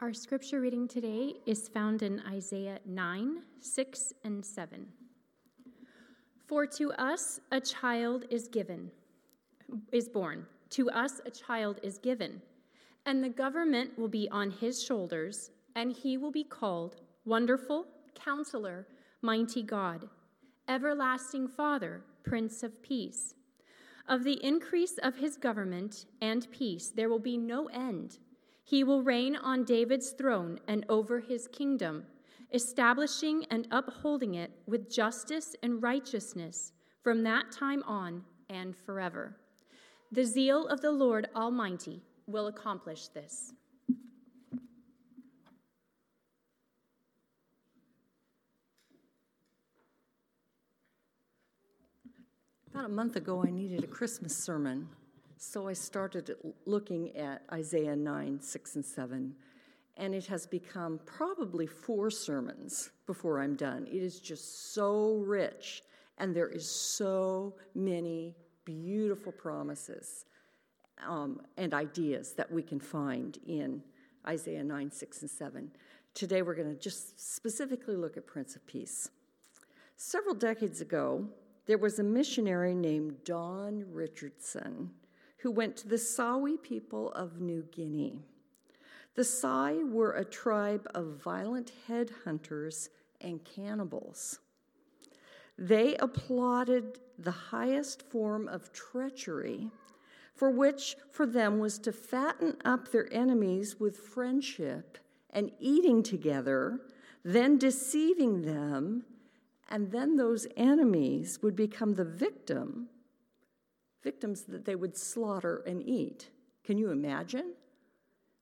Our scripture reading today is found in Isaiah 9, 6, and 7. For to us a child is given, is born. To us a child is given, and the government will be on his shoulders, and he will be called Wonderful, Counselor, Mighty God, Everlasting Father, Prince of Peace. Of the increase of his government and peace there will be no end. He will reign on David's throne and over his kingdom establishing and upholding it with justice and righteousness from that time on and forever. The zeal of the Lord Almighty will accomplish this. About a month ago, I needed a Christmas sermon, so I started looking at Isaiah 9, 6, and 7 and it has become probably four sermons before I'm done. It is just so rich, and there is so many beautiful promises um, and ideas that we can find in Isaiah 9, 6, and 7. Today we're going to just specifically look at Prince of Peace. Several decades ago, there was a missionary named Don Richardson who went to the Sawi people of New Guinea. The Sawi were a tribe of violent headhunters and cannibals. They applauded the highest form of treachery, for which for them was to fatten up their enemies with friendship and eating together, then deceiving them, and then those enemies would become the victim, victims that they would slaughter and eat. Can you imagine?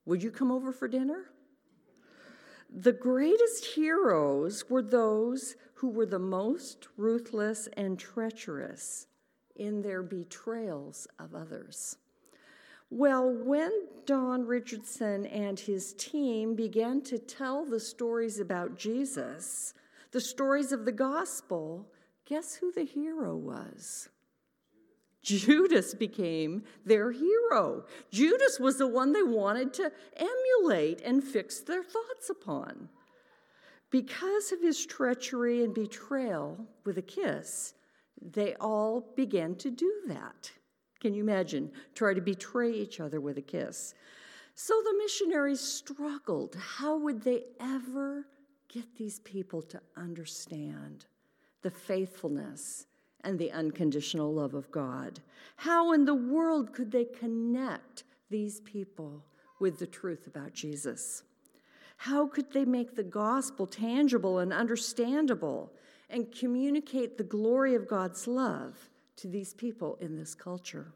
Would you come over for dinner? The greatest heroes were those who were the most ruthless and treacherous in their betrayals of others. Well, when Don Richardson and his team began to tell the stories about Jesus, the stories of the gospel, guess who the hero was? Judas became their hero. Judas was the one they wanted to emulate and fix their thoughts upon. Because of his treachery and betrayal with a kiss, they all began to do that. Can you imagine? Try to betray each other with a kiss. So the missionaries struggled. How would they ever get these people to understand the faithfulness and the unconditional love of God. How in the world could they connect these people with the truth about Jesus? How could they make the gospel tangible and understandable and communicate the glory of God's love to these people in this culture?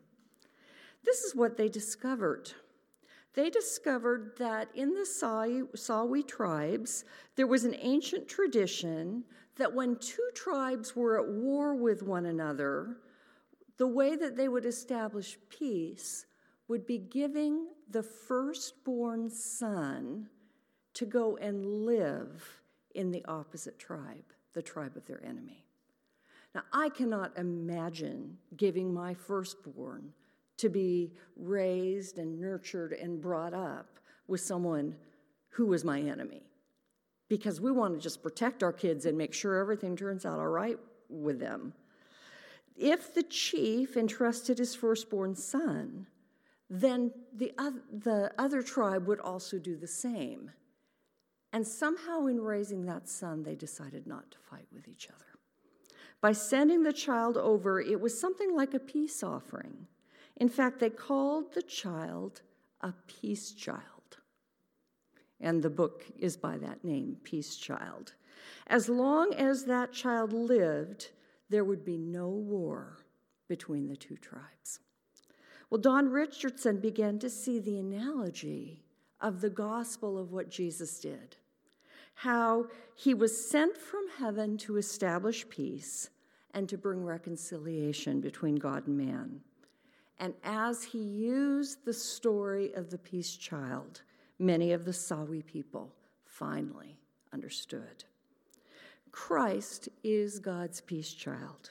This is what they discovered. They discovered that in the Sawi tribes, there was an ancient tradition that when two tribes were at war with one another, the way that they would establish peace would be giving the firstborn son to go and live in the opposite tribe, the tribe of their enemy. Now, I cannot imagine giving my firstborn to be raised and nurtured and brought up with someone who was my enemy because we want to just protect our kids and make sure everything turns out all right with them. If the chief entrusted his firstborn son, then the other, the other tribe would also do the same. And somehow, in raising that son, they decided not to fight with each other. By sending the child over, it was something like a peace offering. In fact, they called the child a peace child and the book is by that name, Peace Child. As long as that child lived, there would be no war between the two tribes. Well, Don Richardson began to see the analogy of the gospel of what Jesus did how he was sent from heaven to establish peace and to bring reconciliation between God and man. And as he used the story of the peace child, many of the Sawi people finally understood. Christ is God's peace child.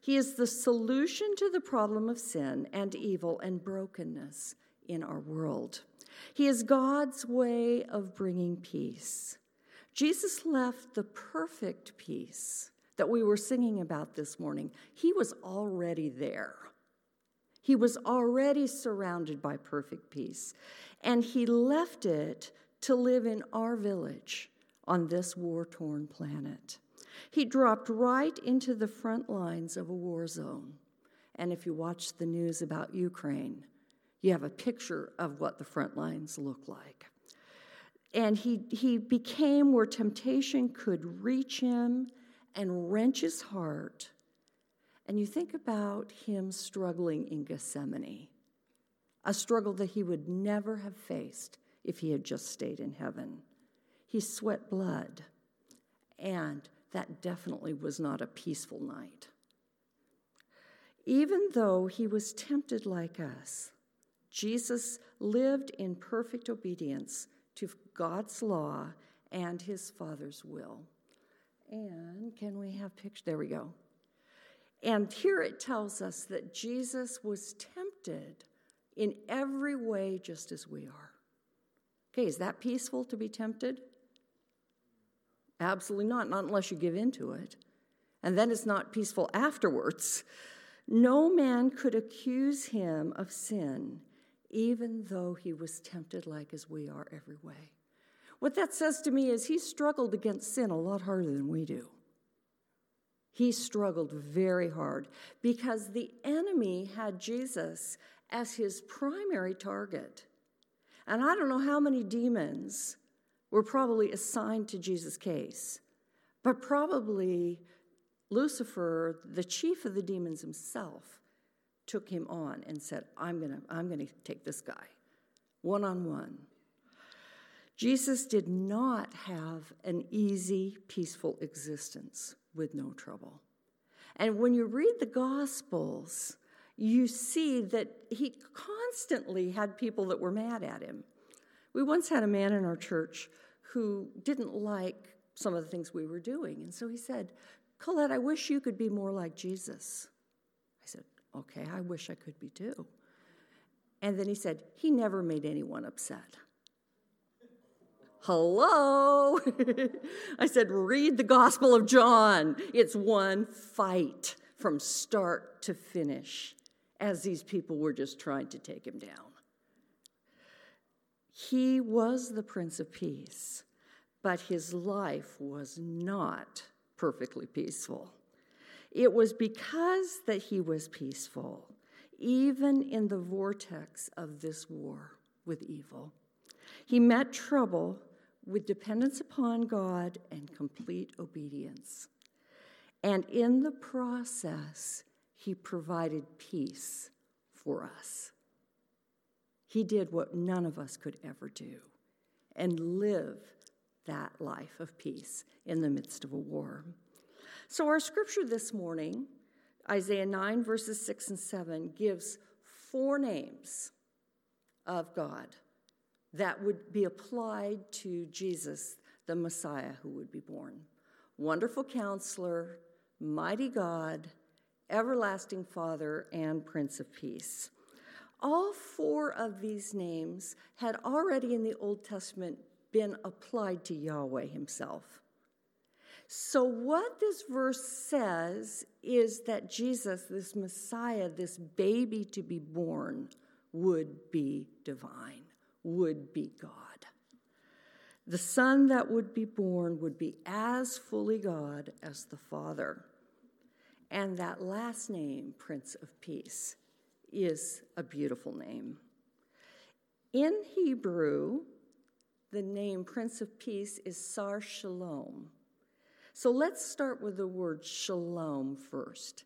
He is the solution to the problem of sin and evil and brokenness in our world. He is God's way of bringing peace. Jesus left the perfect peace that we were singing about this morning. He was already there. He was already surrounded by perfect peace, and he left it to live in our village on this war torn planet. He dropped right into the front lines of a war zone. And if you watch the news about Ukraine, you have a picture of what the front lines look like. And he, he became where temptation could reach him and wrench his heart. And you think about him struggling in Gethsemane, a struggle that he would never have faced if he had just stayed in heaven. He sweat blood, and that definitely was not a peaceful night. Even though he was tempted like us, Jesus lived in perfect obedience to God's law and his Father's will. And can we have picture? There we go. And here it tells us that Jesus was tempted in every way just as we are. Okay, is that peaceful to be tempted? Absolutely not, not unless you give in to it. And then it's not peaceful afterwards. No man could accuse him of sin, even though he was tempted like as we are every way. What that says to me is he struggled against sin a lot harder than we do. He struggled very hard because the enemy had Jesus as his primary target. And I don't know how many demons were probably assigned to Jesus' case, but probably Lucifer, the chief of the demons himself, took him on and said, I'm going to I'm going to take this guy one on one. Jesus did not have an easy, peaceful existence with no trouble. And when you read the Gospels, you see that he constantly had people that were mad at him. We once had a man in our church who didn't like some of the things we were doing. And so he said, Colette, I wish you could be more like Jesus. I said, Okay, I wish I could be too. And then he said, He never made anyone upset. Hello? I said, Read the Gospel of John. It's one fight from start to finish as these people were just trying to take him down. He was the Prince of Peace, but his life was not perfectly peaceful. It was because that he was peaceful, even in the vortex of this war with evil. He met trouble with dependence upon God and complete obedience. And in the process, he provided peace for us. He did what none of us could ever do and live that life of peace in the midst of a war. So, our scripture this morning, Isaiah 9, verses 6 and 7, gives four names of God that would be applied to Jesus, the Messiah who would be born Wonderful Counselor, Mighty God, Everlasting Father, and Prince of Peace. All four of these names had already in the Old Testament been applied to Yahweh himself. So, what this verse says is that Jesus, this Messiah, this baby to be born, would be divine, would be God. The Son that would be born would be as fully God as the Father. And that last name, Prince of Peace, is a beautiful name. In Hebrew, the name Prince of Peace is Sar Shalom. So let's start with the word shalom first.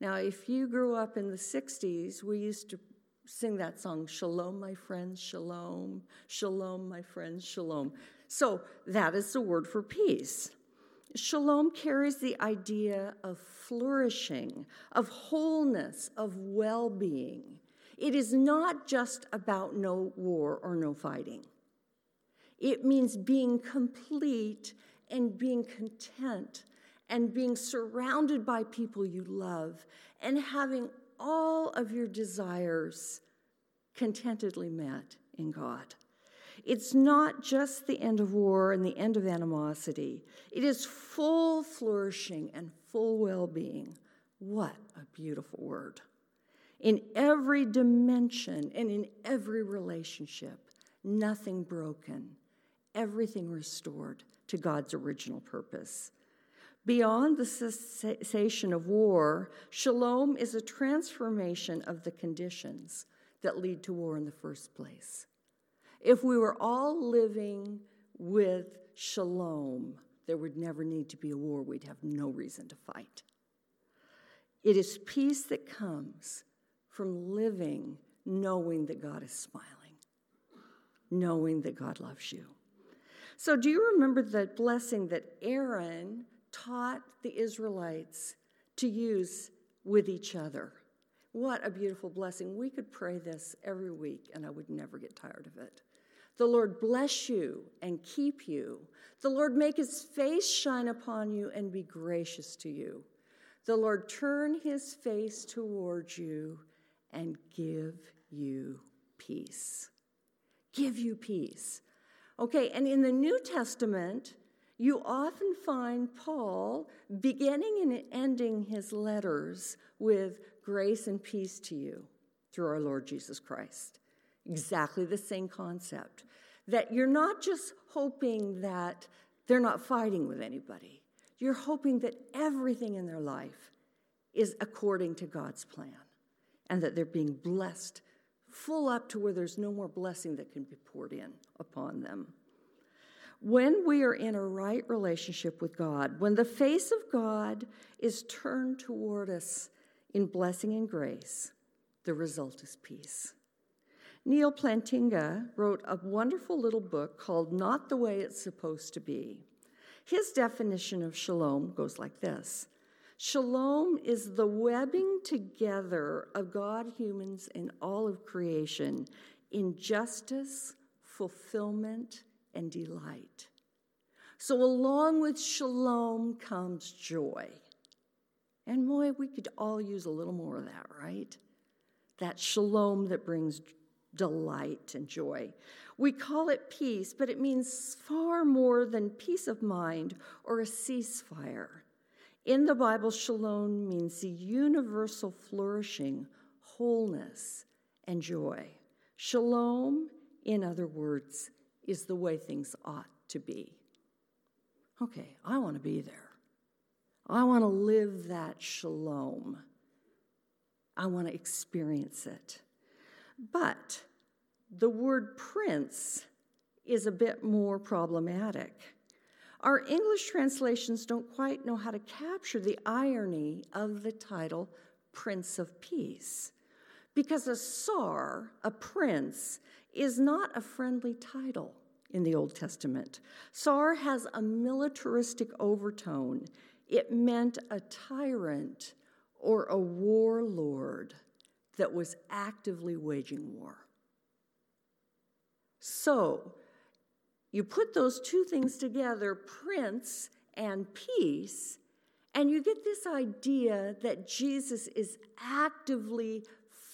Now, if you grew up in the 60s, we used to sing that song, Shalom, my friends, shalom, shalom, my friends, shalom. So that is the word for peace. Shalom carries the idea of flourishing, of wholeness, of well being. It is not just about no war or no fighting. It means being complete and being content and being surrounded by people you love and having all of your desires contentedly met in God. It's not just the end of war and the end of animosity, it is full flourishing and full well being. What a beautiful word. In every dimension and in every relationship, nothing broken, everything restored to God's original purpose. Beyond the cessation of war, shalom is a transformation of the conditions that lead to war in the first place. If we were all living with shalom, there would never need to be a war. We'd have no reason to fight. It is peace that comes from living knowing that God is smiling, knowing that God loves you. So, do you remember the blessing that Aaron taught the Israelites to use with each other? What a beautiful blessing. We could pray this every week, and I would never get tired of it. The Lord bless you and keep you. The Lord make his face shine upon you and be gracious to you. The Lord turn his face towards you and give you peace. Give you peace. Okay, and in the New Testament, you often find Paul beginning and ending his letters with grace and peace to you through our Lord Jesus Christ. Exactly the same concept. That you're not just hoping that they're not fighting with anybody, you're hoping that everything in their life is according to God's plan and that they're being blessed full up to where there's no more blessing that can be poured in upon them. When we are in a right relationship with God, when the face of God is turned toward us in blessing and grace, the result is peace. Neal Plantinga wrote a wonderful little book called Not the Way It's Supposed to Be. His definition of shalom goes like this Shalom is the webbing together of God, humans, and all of creation in justice, fulfillment, and delight. So, along with shalom comes joy. And boy, we could all use a little more of that, right? That shalom that brings delight and joy. We call it peace, but it means far more than peace of mind or a ceasefire. In the Bible, shalom means the universal flourishing, wholeness, and joy. Shalom, in other words, is the way things ought to be. Okay, I want to be there. I want to live that shalom. I want to experience it. But the word prince is a bit more problematic. Our English translations don't quite know how to capture the irony of the title Prince of Peace. Because a sar, a prince, is not a friendly title in the Old Testament. Sar has a militaristic overtone. It meant a tyrant or a warlord that was actively waging war. So, you put those two things together, prince and peace, and you get this idea that Jesus is actively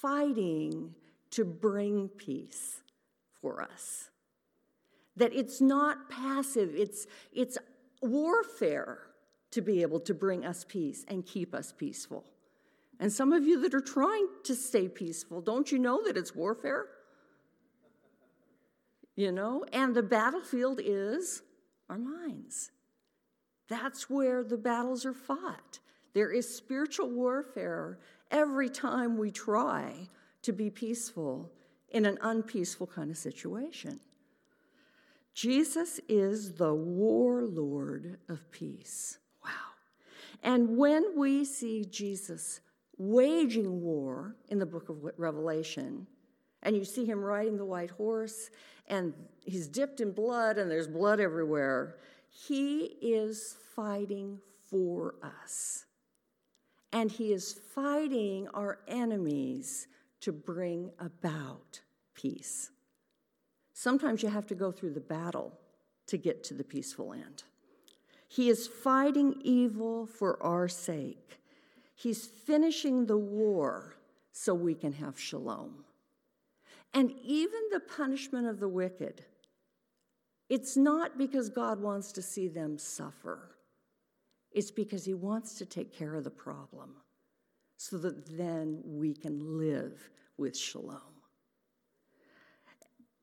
fighting to bring peace for us. That it's not passive, it's, it's warfare to be able to bring us peace and keep us peaceful. And some of you that are trying to stay peaceful, don't you know that it's warfare? You know? And the battlefield is our minds. That's where the battles are fought. There is spiritual warfare every time we try to be peaceful in an unpeaceful kind of situation. Jesus is the warlord of peace. Wow. And when we see Jesus waging war in the book of Revelation, and you see him riding the white horse, and he's dipped in blood, and there's blood everywhere. He is fighting for us. And he is fighting our enemies to bring about peace. Sometimes you have to go through the battle to get to the peaceful end. He is fighting evil for our sake. He's finishing the war so we can have shalom. And even the punishment of the wicked, it's not because God wants to see them suffer. It's because he wants to take care of the problem so that then we can live with shalom.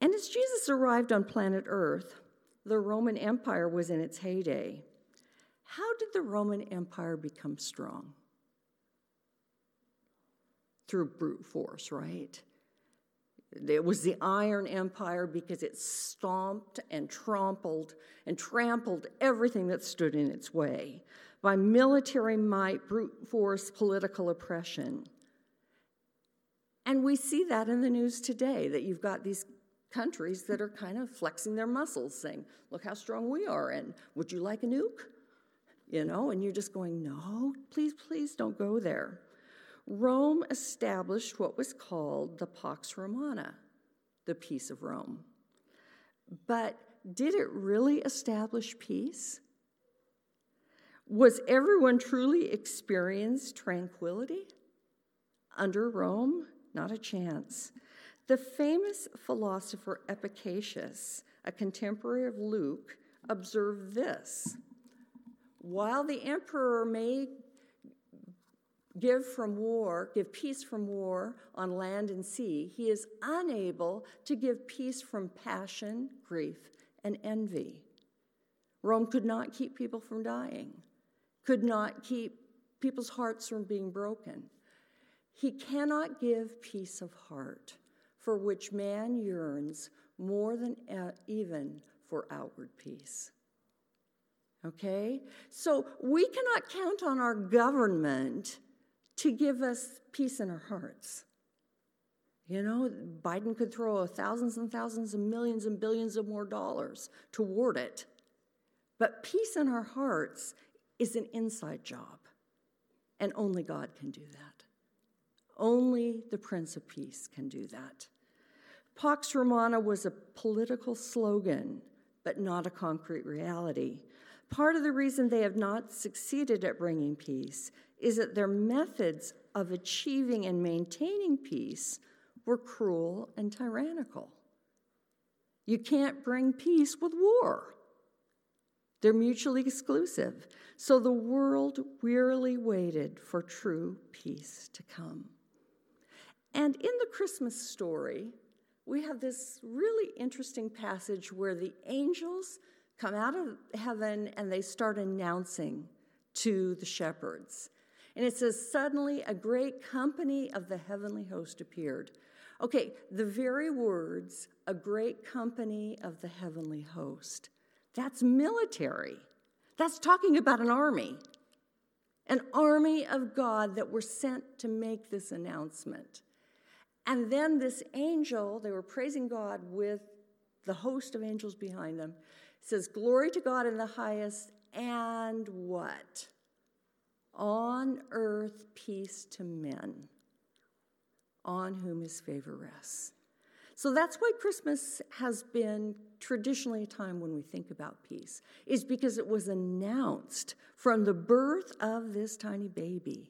And as Jesus arrived on planet Earth, the Roman Empire was in its heyday. How did the Roman Empire become strong? Through brute force, right? It was the Iron Empire because it stomped and trampled and trampled everything that stood in its way by military might, brute force, political oppression. And we see that in the news today that you've got these countries that are kind of flexing their muscles, saying, Look how strong we are, and would you like a nuke? You know, and you're just going, No, please, please don't go there. Rome established what was called the Pax Romana, the peace of Rome. But did it really establish peace? Was everyone truly experienced tranquility? Under Rome, not a chance. The famous philosopher Epictetus, a contemporary of Luke, observed this While the emperor may give from war, give peace from war on land and sea, he is unable to give peace from passion, grief, and envy. Rome could not keep people from dying, could not keep people's hearts from being broken. He cannot give peace of heart, for which man yearns more than even for outward peace. Okay? So we cannot count on our government to give us peace in our hearts. You know, Biden could throw thousands and thousands and millions and billions of more dollars toward it. But peace in our hearts is an inside job, and only God can do that. Only the Prince of Peace can do that. Pax Romana was a political slogan, but not a concrete reality. Part of the reason they have not succeeded at bringing peace is that their methods of achieving and maintaining peace were cruel and tyrannical. You can't bring peace with war. They're mutually exclusive. So the world wearily waited for true peace to come. And in the Christmas story, we have this really interesting passage where the angels come out of heaven and they start announcing to the shepherds. And it says, Suddenly a great company of the heavenly host appeared. Okay, the very words, a great company of the heavenly host, that's military. That's talking about an army, an army of God that were sent to make this announcement. And then this angel, they were praising God with the host of angels behind them, says, Glory to God in the highest, and what? On earth, peace to men, on whom his favor rests. So that's why Christmas has been traditionally a time when we think about peace, is because it was announced from the birth of this tiny baby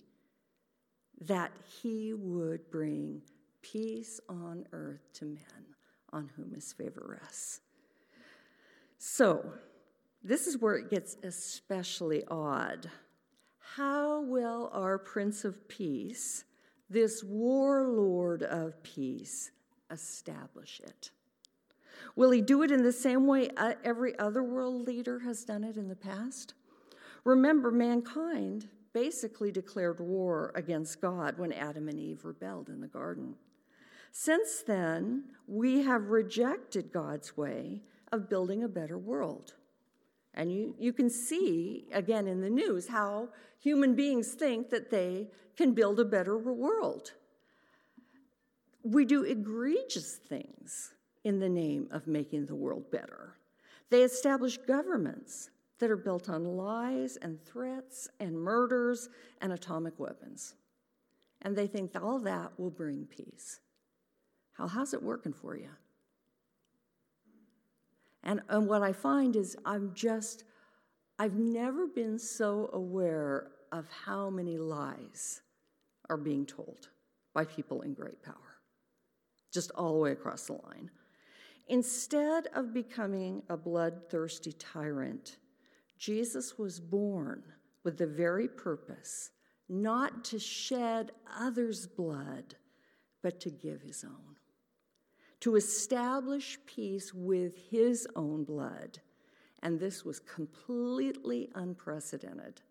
that he would bring peace on earth to men on whom his favor rests. So, this is where it gets especially odd. How will our Prince of Peace, this warlord of peace, establish it? Will he do it in the same way uh, every other world leader has done it in the past? Remember, mankind basically declared war against God when Adam and Eve rebelled in the garden. Since then, we have rejected God's way of building a better world. And you, you can see, again in the news, how human beings think that they can build a better world. We do egregious things in the name of making the world better. They establish governments that are built on lies and threats and murders and atomic weapons. And they think all that will bring peace. How, how's it working for you? And, and what I find is I'm just, I've never been so aware of how many lies are being told by people in great power. just all the way across the line. Instead of becoming a bloodthirsty tyrant, Jesus was born with the very purpose not to shed others' blood, but to give his own, to establish peace with his own blood. And this was completely unprecedented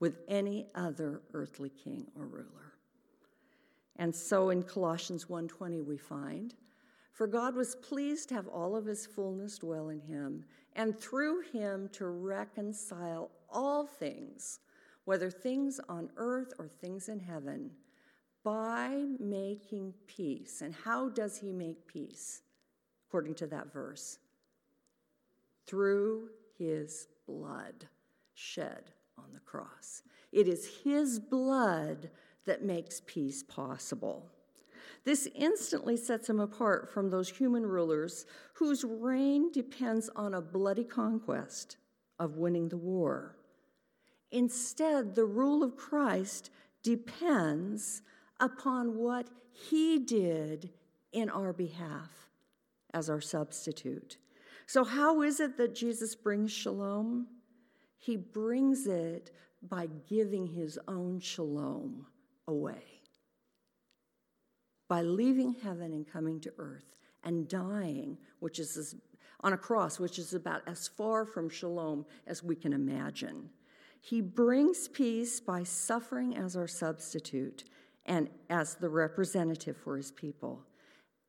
with any other earthly king or ruler. And so in Colossians 1:20 we find, for God was pleased to have all of his fullness dwell in him, and through him to reconcile all things, whether things on earth or things in heaven, by making peace. And how does he make peace? According to that verse, through his blood shed on the cross. It is his blood that makes peace possible. This instantly sets him apart from those human rulers whose reign depends on a bloody conquest of winning the war. Instead, the rule of Christ depends upon what he did in our behalf as our substitute. So, how is it that Jesus brings shalom? He brings it by giving his own shalom away. By leaving heaven and coming to earth and dying, which is on a cross, which is about as far from shalom as we can imagine. He brings peace by suffering as our substitute and as the representative for his people,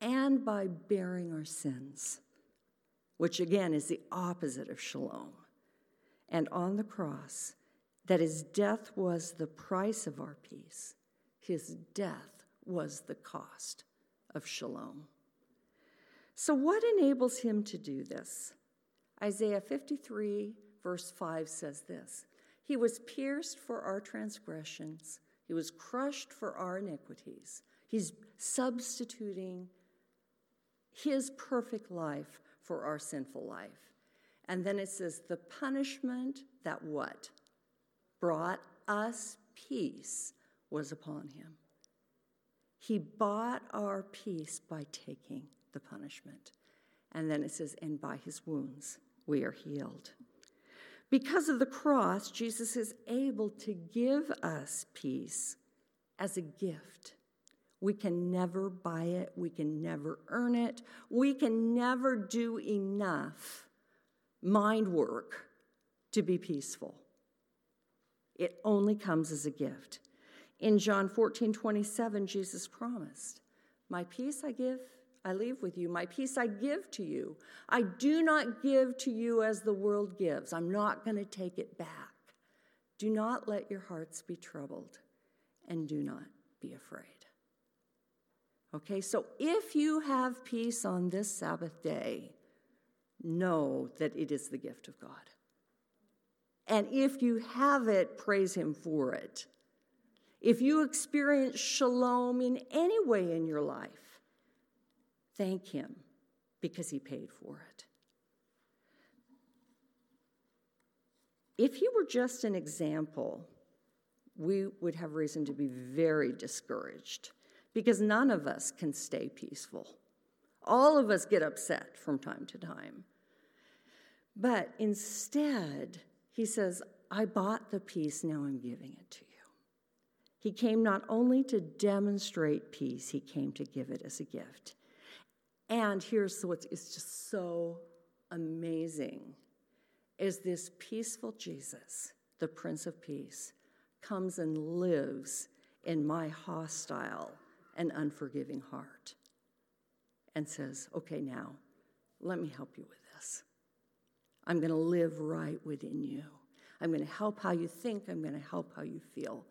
and by bearing our sins, which again is the opposite of shalom. And on the cross, that his death was the price of our peace, his death was the cost of shalom. So, what enables him to do this? Isaiah 53, verse 5 says this He was pierced for our transgressions, he was crushed for our iniquities. He's substituting his perfect life for our sinful life. And then it says, the punishment that what? Brought us peace was upon him. He bought our peace by taking the punishment. And then it says, and by his wounds we are healed. Because of the cross, Jesus is able to give us peace as a gift. We can never buy it, we can never earn it, we can never do enough mind work to be peaceful. It only comes as a gift. In John 14, 27, Jesus promised, My peace I give, I leave with you. My peace I give to you. I do not give to you as the world gives. I'm not going to take it back. Do not let your hearts be troubled, and do not be afraid. Okay, so if you have peace on this Sabbath day, know that it is the gift of God. And if you have it, praise Him for it. If you experience shalom in any way in your life, thank Him because He paid for it. If He were just an example, we would have reason to be very discouraged because none of us can stay peaceful. All of us get upset from time to time. But instead, he says, I bought the peace, now I'm giving it to you. He came not only to demonstrate peace, he came to give it as a gift. And here's what is just so amazing is this peaceful Jesus, the Prince of Peace, comes and lives in my hostile and unforgiving heart and says, Okay, now, let me help you with this. I'm going to live right within you. I'm going to help how you think. I'm going to help how you feel.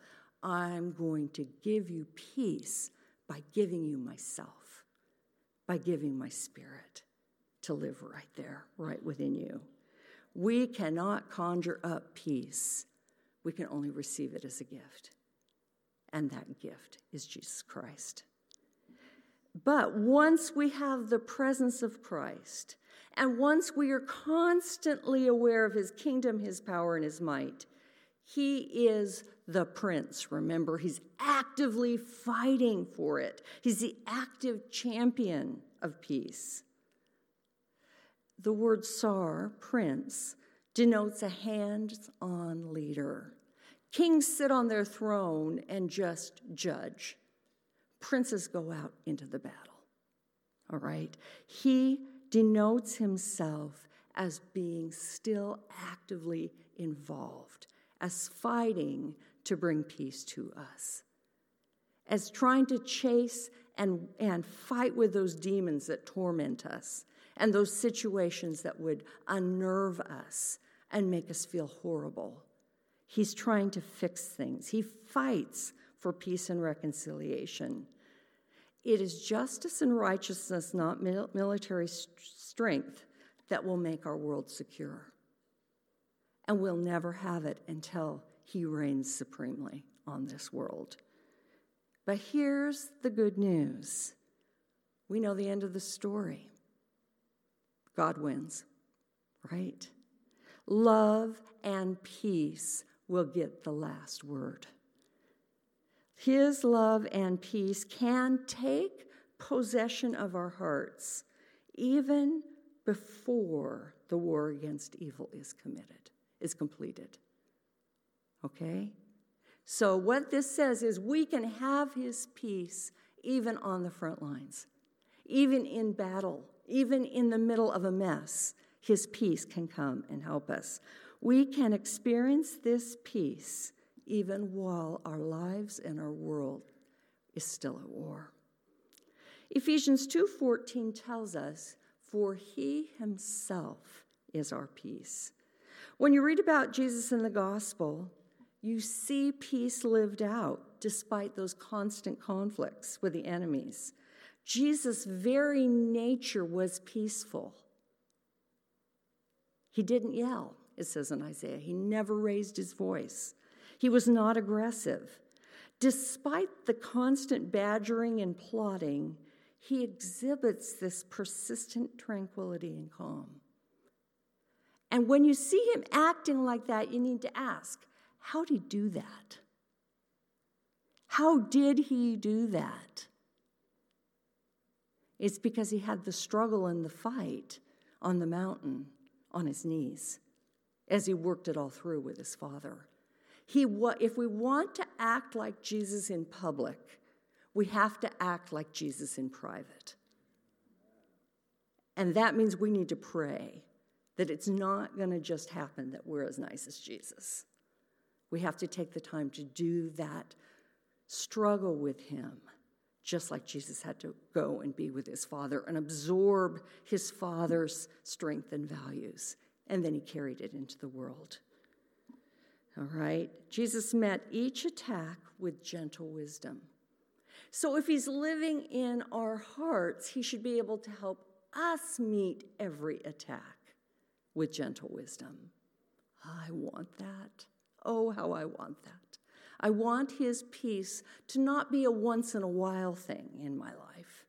I'm going to give you peace by giving you myself, by giving my spirit to live right there, right within you. We cannot conjure up peace, we can only receive it as a gift. And that gift is Jesus Christ. But once we have the presence of Christ, and once we are constantly aware of his kingdom, his power, and his might, He is the prince. Remember, he's actively fighting for it, he's the active champion of peace. The word sar, prince, denotes a hands on leader. Kings sit on their throne and just judge. Princes go out into the battle. All right? He denotes himself as being still actively involved, as fighting to bring peace to us, as trying to chase and, and fight with those demons that torment us and those situations that would unnerve us and make us feel horrible. He's trying to fix things. He fights for peace and reconciliation. It is justice and righteousness, not military strength, that will make our world secure. And we'll never have it until He reigns supremely on this world. But here's the good news we know the end of the story. God wins, right? Love and peace will get the last word. His love and peace can take possession of our hearts even before the war against evil is committed, is completed. Okay? So, what this says is we can have his peace even on the front lines, even in battle, even in the middle of a mess. His peace can come and help us. We can experience this peace even while our lives and our world is still at war. Ephesians 2:14 tells us, "For he himself is our peace." When you read about Jesus in the gospel, you see peace lived out despite those constant conflicts with the enemies. Jesus' very nature was peaceful. He didn't yell, it says in Isaiah. He never raised his voice. He was not aggressive. Despite the constant badgering and plotting, he exhibits this persistent tranquility and calm. And when you see him acting like that, you need to ask how did he do that? How did he do that? It's because he had the struggle and the fight on the mountain on his knees as he worked it all through with his father. He, if we want to act like Jesus in public, we have to act like Jesus in private. And that means we need to pray that it's not going to just happen that we're as nice as Jesus. We have to take the time to do that struggle with Him, just like Jesus had to go and be with His Father and absorb His Father's strength and values. And then He carried it into the world. All right? Jesus met each attack with gentle wisdom. So if he's living in our hearts, he should be able to help us meet every attack with gentle wisdom. I want that. Oh, how I want that. I want his peace to not be a once in a while thing in my life.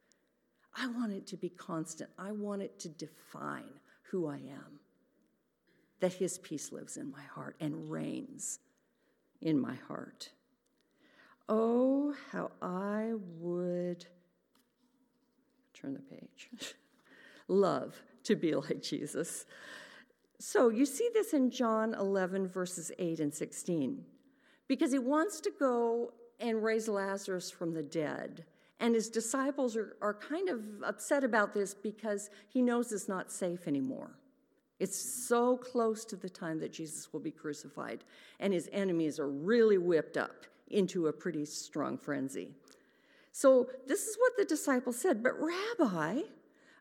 I want it to be constant. I want it to define who I am that His peace lives in my heart and reigns in my heart. Oh, how I would turn the page. Love to be like Jesus. So you see this in John 11, verses 8 and 16, because he wants to go and raise Lazarus from the dead. And his disciples are, are kind of upset about this because he knows it's not safe anymore. It's so close to the time that Jesus will be crucified, and his enemies are really whipped up into a pretty strong frenzy. So, this is what the disciples said But, Rabbi,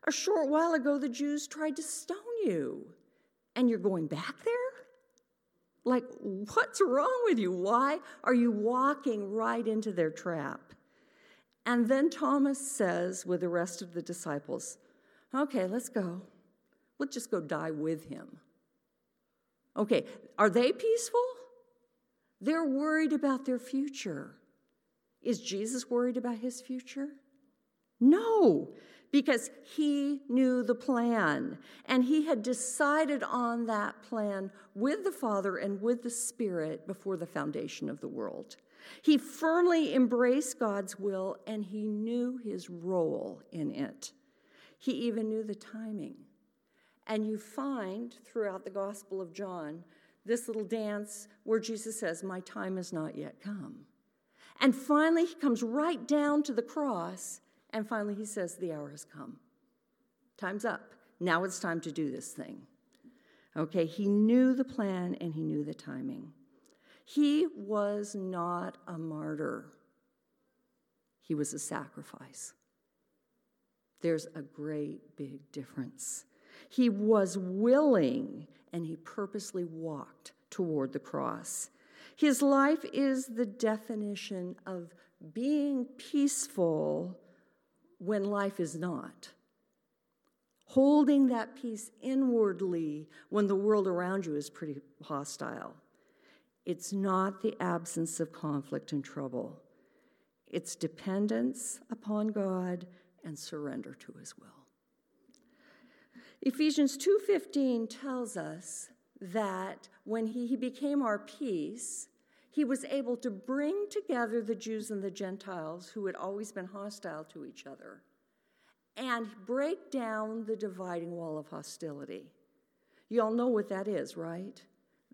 a short while ago the Jews tried to stone you, and you're going back there? Like, what's wrong with you? Why are you walking right into their trap? And then Thomas says, with the rest of the disciples, Okay, let's go. Let's just go die with him. Okay, are they peaceful? They're worried about their future. Is Jesus worried about his future? No. Because he knew the plan and he had decided on that plan with the Father and with the Spirit before the foundation of the world. He firmly embraced God's will and he knew his role in it. He even knew the timing. And you find throughout the Gospel of John this little dance where Jesus says, My time has not yet come. And finally, he comes right down to the cross, and finally, he says, The hour has come. Time's up. Now it's time to do this thing. Okay, he knew the plan and he knew the timing. He was not a martyr, he was a sacrifice. There's a great big difference. He was willing and he purposely walked toward the cross. His life is the definition of being peaceful when life is not. Holding that peace inwardly when the world around you is pretty hostile. It's not the absence of conflict and trouble. It's dependence upon God and surrender to his will. Ephesians 2:15 tells us that when he, he became our peace, he was able to bring together the Jews and the Gentiles who had always been hostile to each other and break down the dividing wall of hostility. You all know what that is, right?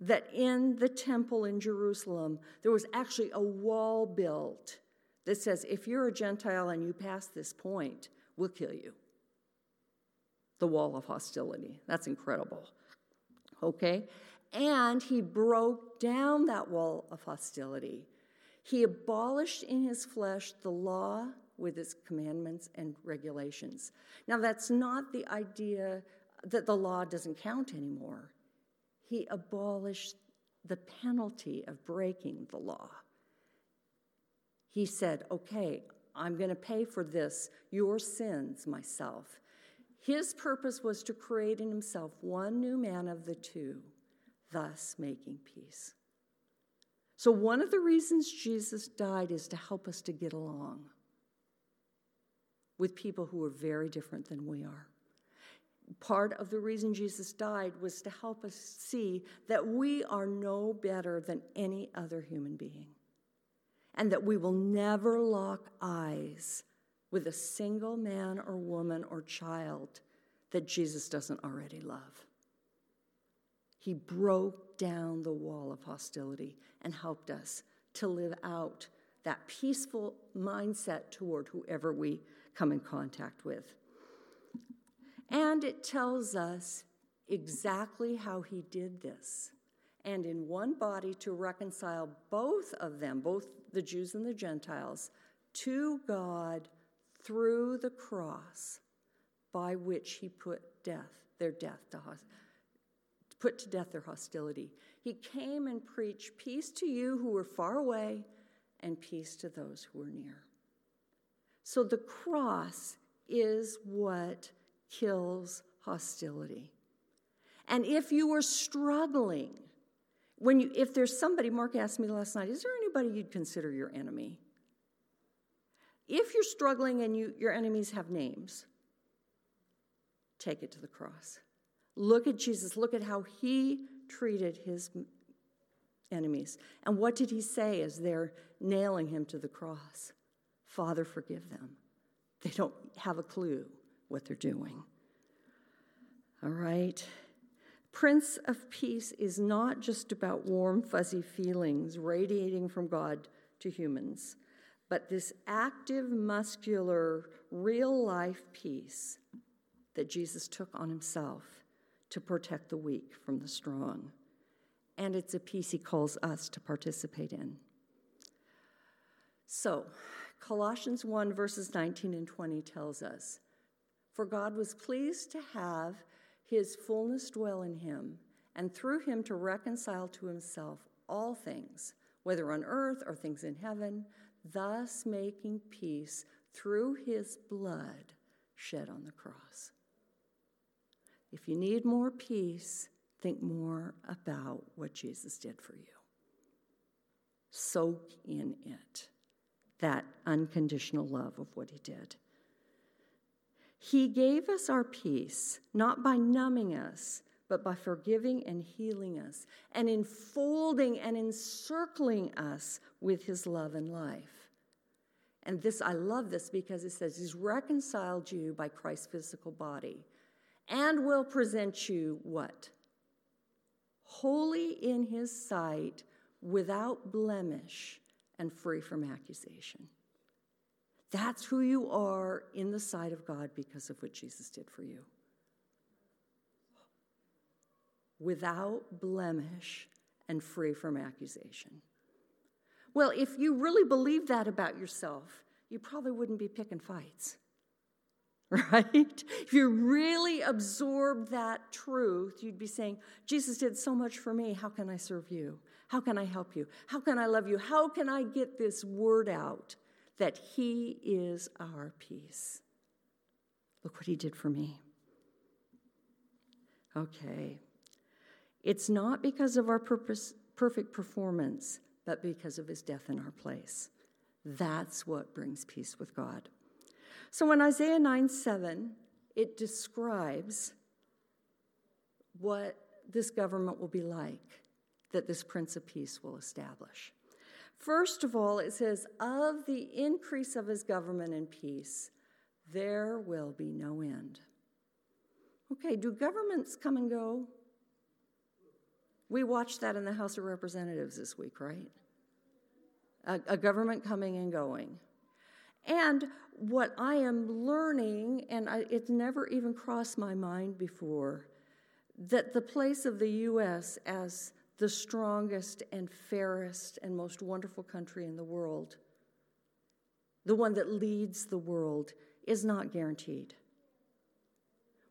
That in the temple in Jerusalem, there was actually a wall built that says, if you're a Gentile and you pass this point, we'll kill you. The wall of hostility. That's incredible okay? And he broke down that wall of hostility. He abolished in his flesh the law with its commandments and regulations. Now, that's not the idea that the law doesn't count anymore. He abolished the penalty of breaking the law. He said, Okay, I'm going to pay for this, your sins, myself. His purpose was to create in himself one new man of the two, thus making peace. So, one of the reasons Jesus died is to help us to get along with people who are very different than we are. Part of the reason Jesus died was to help us see that we are no better than any other human being, and that we will never lock eyes with a single man or woman or child that Jesus doesn't already love. He broke down the wall of hostility and helped us to live out that peaceful mindset toward whoever we come in contact with. And it tells us exactly how he did this. And in one body to reconcile both of them, both the Jews and the Gentiles, to God through the cross by which he put death, their death to put to death their hostility. He came and preached peace to you who were far away and peace to those who were near. So the cross is what kills hostility. And if you are struggling, when you, if there's somebody, Mark asked me last night, is there anybody you'd consider your enemy? If you're struggling and you, your enemies have names, take it to the cross. Look at Jesus. Look at how he treated his enemies. And what did he say as they're nailing him to the cross? Father, forgive them. They don't have a clue what they're doing. All right. Prince of Peace is not just about warm, fuzzy feelings radiating from God to humans but this active, muscular, real life peace that Jesus took on himself to protect the weak from the strong. And it's a peace he calls us to participate in. So, Colossians 1, verses 19 and 20 tells us For God was pleased to have his fullness dwell in him, and through him to reconcile to himself all things, whether on earth or things in heaven thus making peace through his blood shed on the cross. If you need more peace, think more about what Jesus did for you. Soak in it, that unconditional love of what he did. He gave us our peace, not by numbing us, but by forgiving and healing us, and enfolding and encircling us with his love and life. And this, I love this because it says he's reconciled you by Christ's physical body and will present you what? Holy in his sight, without blemish, and free from accusation. That's who you are in the sight of God because of what Jesus did for you. Without blemish and free from accusation. Well, if you really believe that about yourself, you probably wouldn't be picking fights, right? If you really absorb that truth, you'd be saying, Jesus did so much for me. How can I serve you? How can I help you? How can I love you? How can I get this word out? that He is our peace. Look what He did for me. Okay. It's not because of our purpose, perfect performance, but because of His death in our place. That's what brings peace with God. So in Isaiah 9 7, it describes what this government will be like that this Prince of Peace will establish. First of all, it says, Of the increase of his government and peace, there will be no end. Okay, do governments come and go? We watched that in the House of Representatives this week, right? A, a, government coming and going. And what I am learning, and I, it's never even crossed my mind before, that the place of the U.S. as the strongest and fairest and most wonderful country in the world, the one that leads the world, is not guaranteed.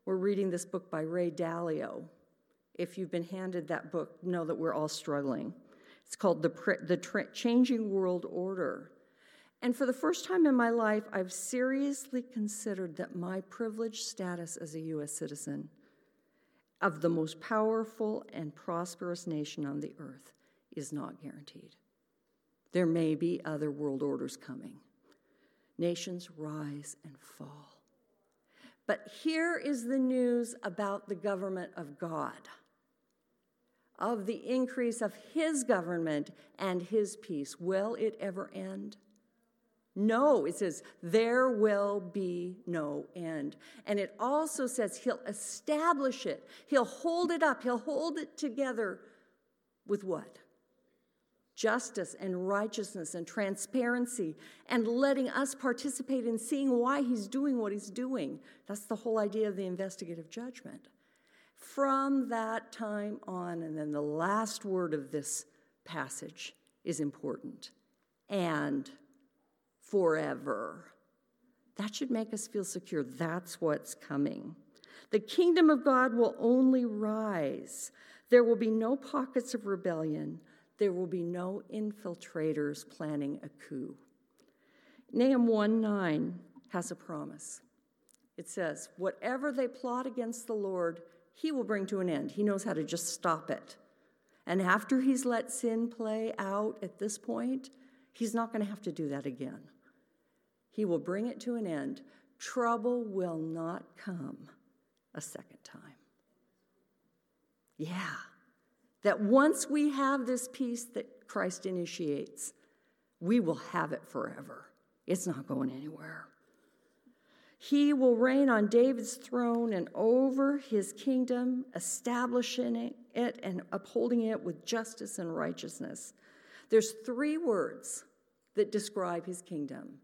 We're reading this book by Ray Dalio. If you've been handed that book, know that we're all struggling. It's called The, the Tra- Changing World Order. And for the first time in my life, I've seriously considered that my privileged status as a U.S. citizen of the most powerful and prosperous nation on the earth is not guaranteed. There may be other world orders coming. Nations rise and fall. But here is the news about the government of God, of the increase of His government and His peace. Will it ever end? No, it says, there will be no end. And it also says he'll establish it, he'll hold it up, he'll hold it together with what? Justice and righteousness and transparency and letting us participate in seeing why he's doing what he's doing. That's the whole idea of the investigative judgment. From that time on, and then the last word of this passage is important. And forever. That should make us feel secure. That's what's coming. The kingdom of God will only rise. There will be no pockets of rebellion. There will be no infiltrators planning a coup. Nahum 1 9 has a promise. It says, Whatever they plot against the Lord, he will bring to an end. He knows how to just stop it. And after he's let sin play out at this point, he's not going to have to do that again. He will bring it to an end. Trouble will not come a second time. Yeah. That once we have this peace that Christ initiates, we will have it forever. It's not going anywhere. He will reign on David's throne and over his kingdom, establishing it and upholding it with justice and righteousness. There's three words that describe his kingdom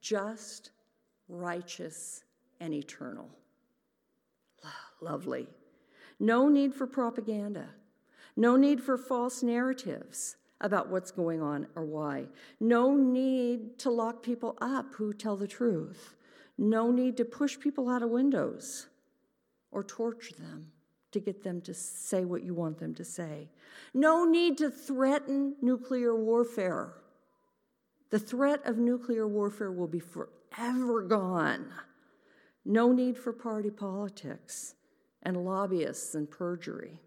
just, righteous, and eternal. Lovely. No need for propaganda. No need for false narratives about what's going on or why. No need to lock people up who tell the truth. No need to push people out of windows or torture them to get them to say what you want them to say. No need to threaten nuclear warfare the threat of nuclear warfare will be forever gone. No need for party politics and lobbyists and perjury.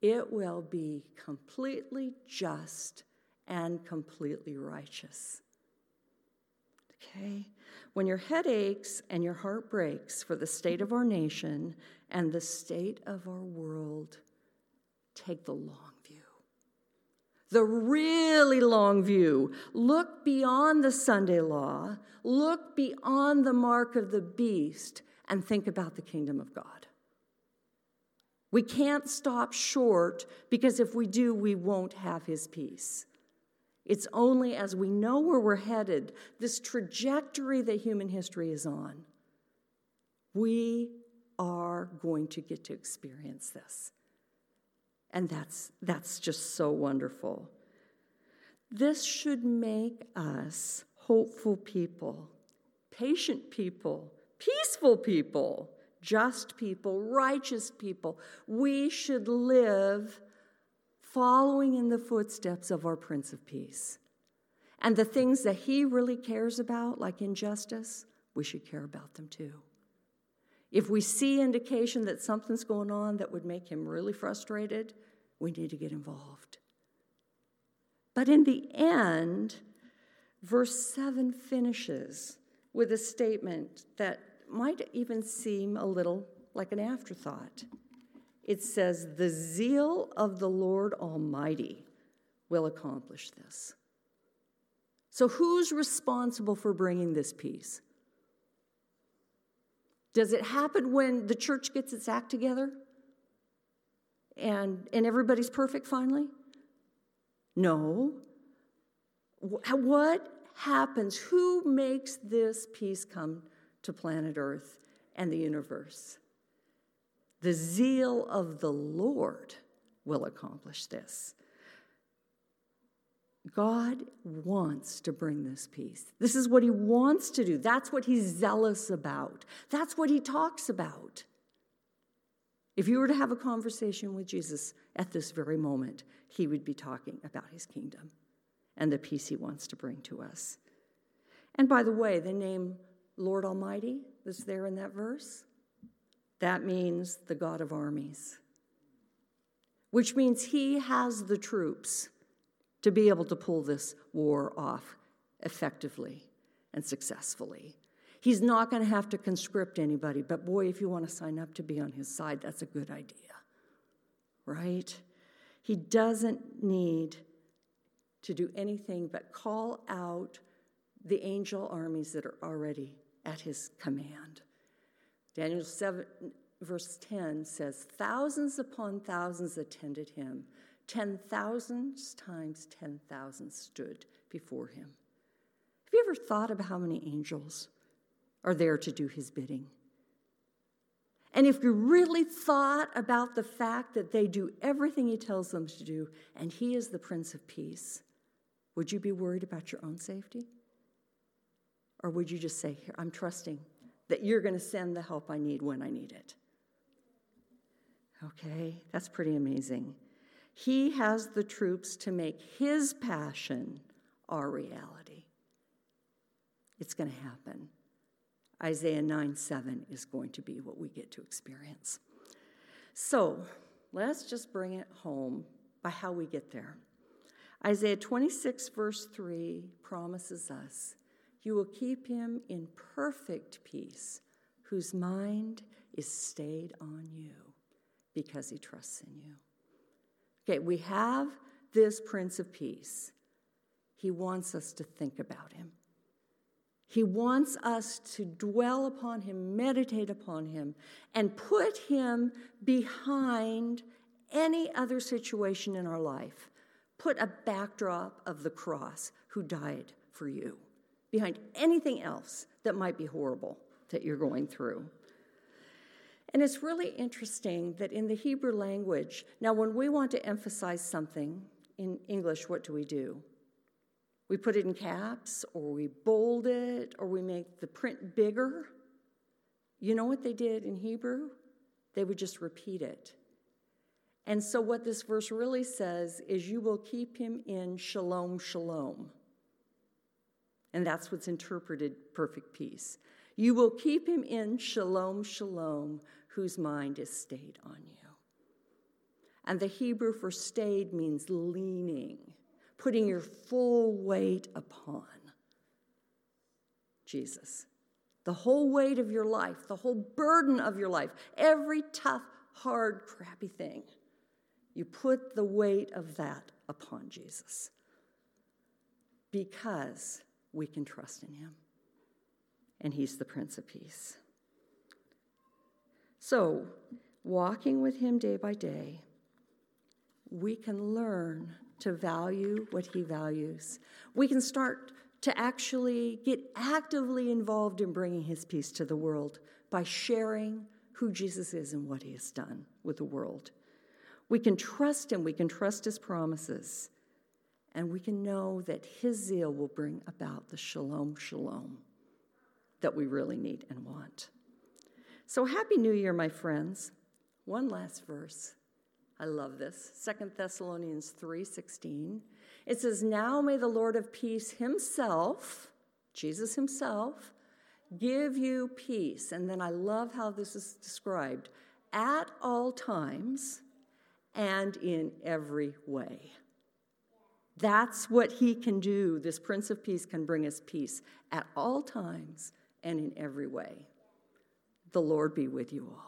It will be completely just and completely righteous. Okay? When your head aches and your heart breaks for the state of our nation and the state of our world, take the long. The really long view. Look beyond the Sunday law, look beyond the mark of the beast, and think about the kingdom of God. We can't stop short because if we do, we won't have his peace. It's only as we know where we're headed, this trajectory that human history is on, we are going to get to experience this. And that's, that's just so wonderful. This should make us hopeful people, patient people, peaceful people, just people, righteous people. We should live following in the footsteps of our Prince of Peace. And the things that he really cares about, like injustice, we should care about them too. If we see indication that something's going on that would make him really frustrated, we need to get involved. But in the end, verse 7 finishes with a statement that might even seem a little like an afterthought. It says, The zeal of the Lord Almighty will accomplish this. So, who's responsible for bringing this peace? Does it happen when the church gets its act together and, and everybody's perfect finally? No. What happens? Who makes this peace come to planet Earth and the universe? The zeal of the Lord will accomplish this. God wants to bring this peace. This is what he wants to do. That's what he's zealous about. That's what he talks about. If you were to have a conversation with Jesus at this very moment, he would be talking about his kingdom and the peace he wants to bring to us. And by the way, the name Lord Almighty that's there in that verse, that means the God of armies, which means he has the troops to be able to pull this war off effectively and successfully. He's not going to have to conscript anybody, but boy, if you want to sign up to be on his side, that's a good idea, right? He doesn't need to do anything but call out the angel armies that are already at his command. Daniel 7, verse 10 says, Thousands upon thousands attended him, 10,000 times 10,000 stood before him. Have you ever thought about how many angels are there to do his bidding? And if you really thought about the fact that they do everything he tells them to do, and he is the Prince of Peace, would you be worried about your own safety? Or would you just say, Here, I'm trusting that you're going to send the help I need when I need it. Okay, that's pretty amazing. He has the troops to make his passion our reality. It's going to happen. Isaiah 9 7 is going to be what we get to experience. So let's just bring it home by how we get there. Isaiah 26, verse 3 promises us you will keep him in perfect peace, whose mind is stayed on you because he trusts in you. Okay, we have this Prince of Peace. He wants us to think about him. He wants us to dwell upon him, meditate upon him, and put him behind any other situation in our life. Put a backdrop of the cross who died for you behind anything else that might be horrible that you're going through. And it's really interesting that in the Hebrew language, now when we want to emphasize something in English, what do we do? We put it in caps, or we bold it, or we make the print bigger. You know what they did in Hebrew? They would just repeat it. And so, what this verse really says is, You will keep him in shalom, shalom. And that's what's interpreted perfect peace. You will keep him in shalom, shalom, whose mind is stayed on you. And the Hebrew for stayed means leaning, putting your full weight upon. Jesus. The whole weight of your life, the whole burden of your life, every tough, hard, crappy thing, you put the weight of that upon Jesus because we can trust in him. And he's the Prince of Peace. So, walking with him day by day, we can learn to value what he values. We can start to actually get actively involved in bringing his peace to the world by sharing who Jesus is and what he has done with the world. We can trust him, we can trust his promises, and we can know that his zeal will bring about the shalom, shalom that we really need and want. So, Happy New Year, my friends. One last verse. I love this. Second Thessalonians 3:16. It says, "Now may the Lord of peace himself, Jesus himself, give you peace." And then I love how this is described, at all times and in every way. That's what he can do. This Prince of Peace can bring us peace at all times and in every way. The Lord be with you all.